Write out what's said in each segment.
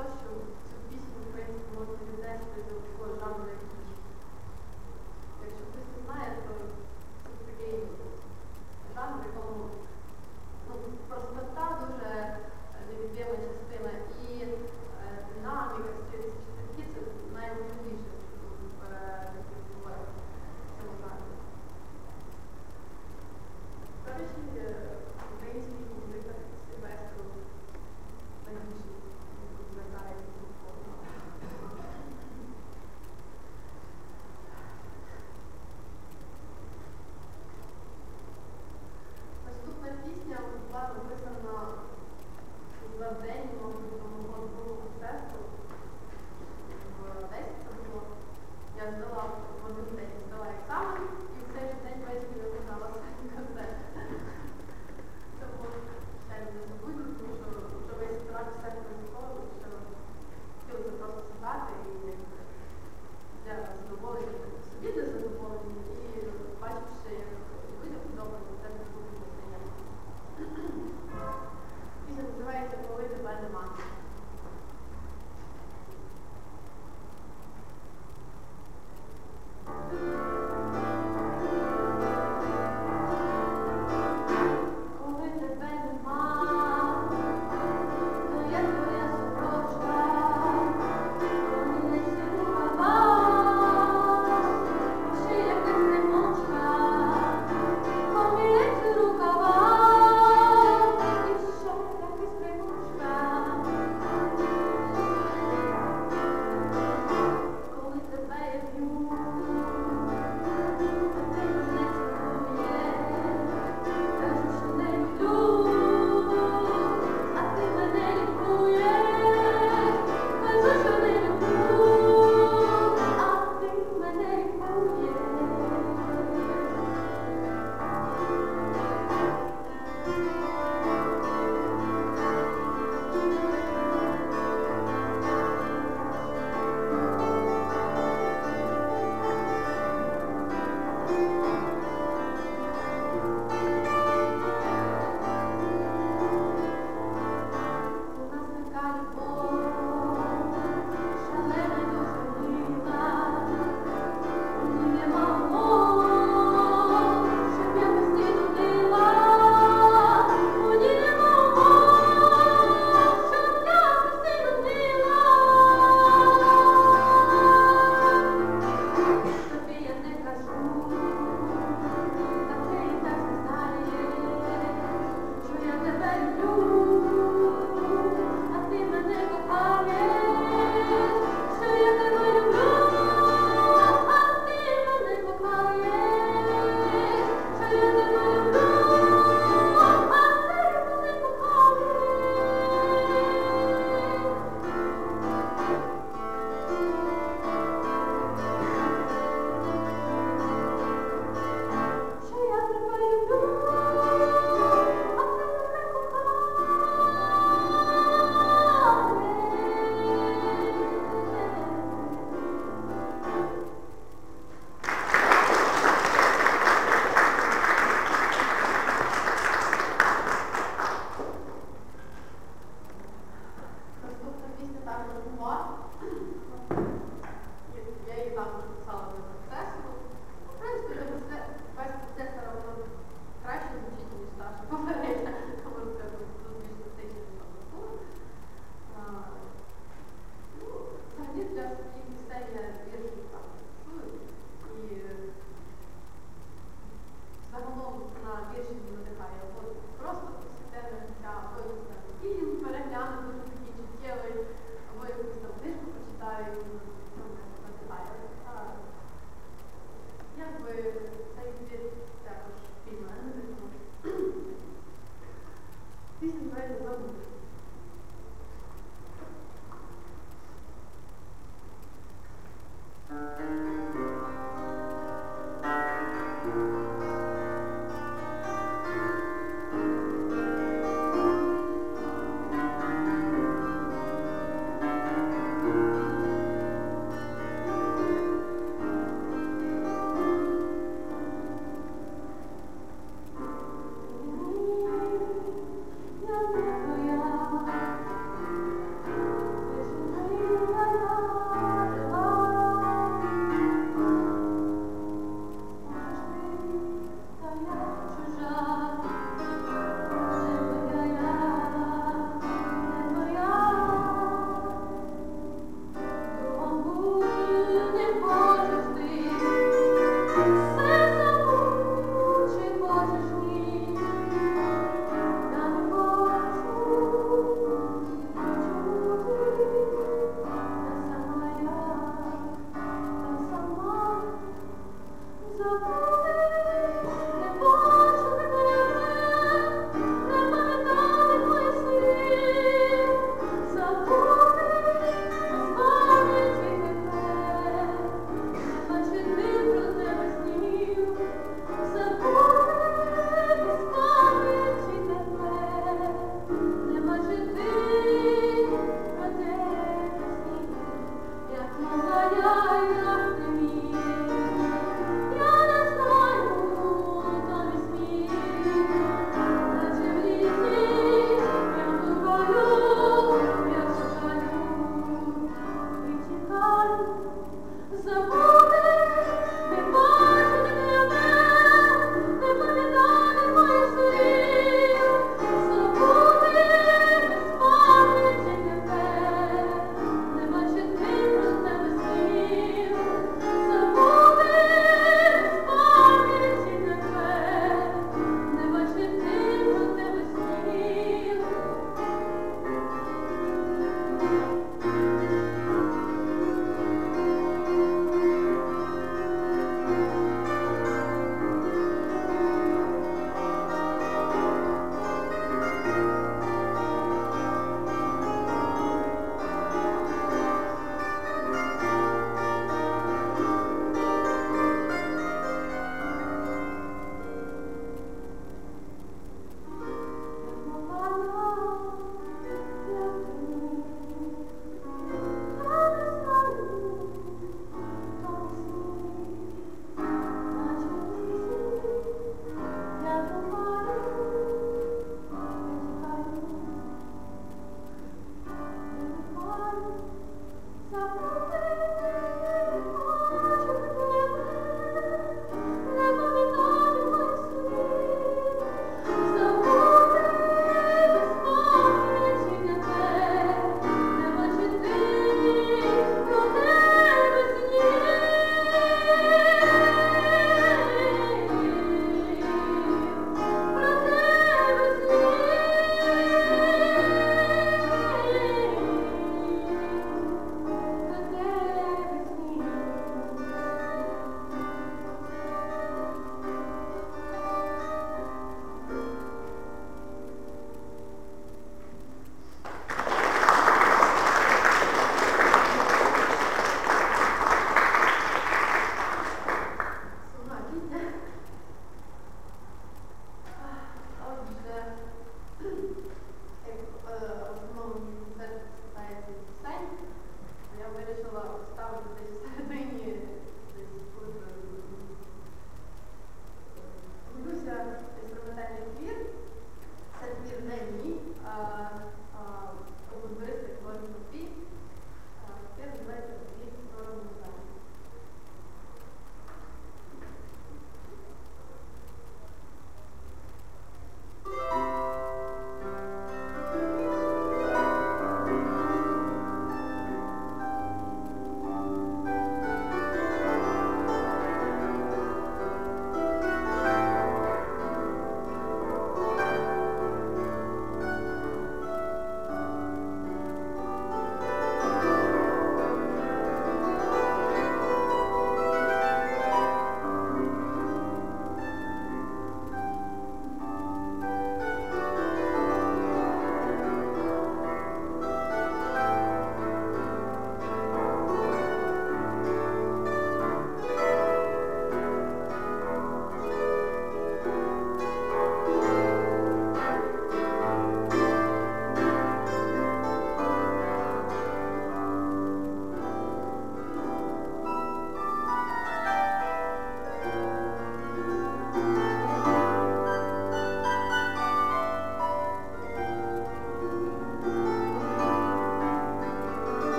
plus your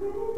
Thank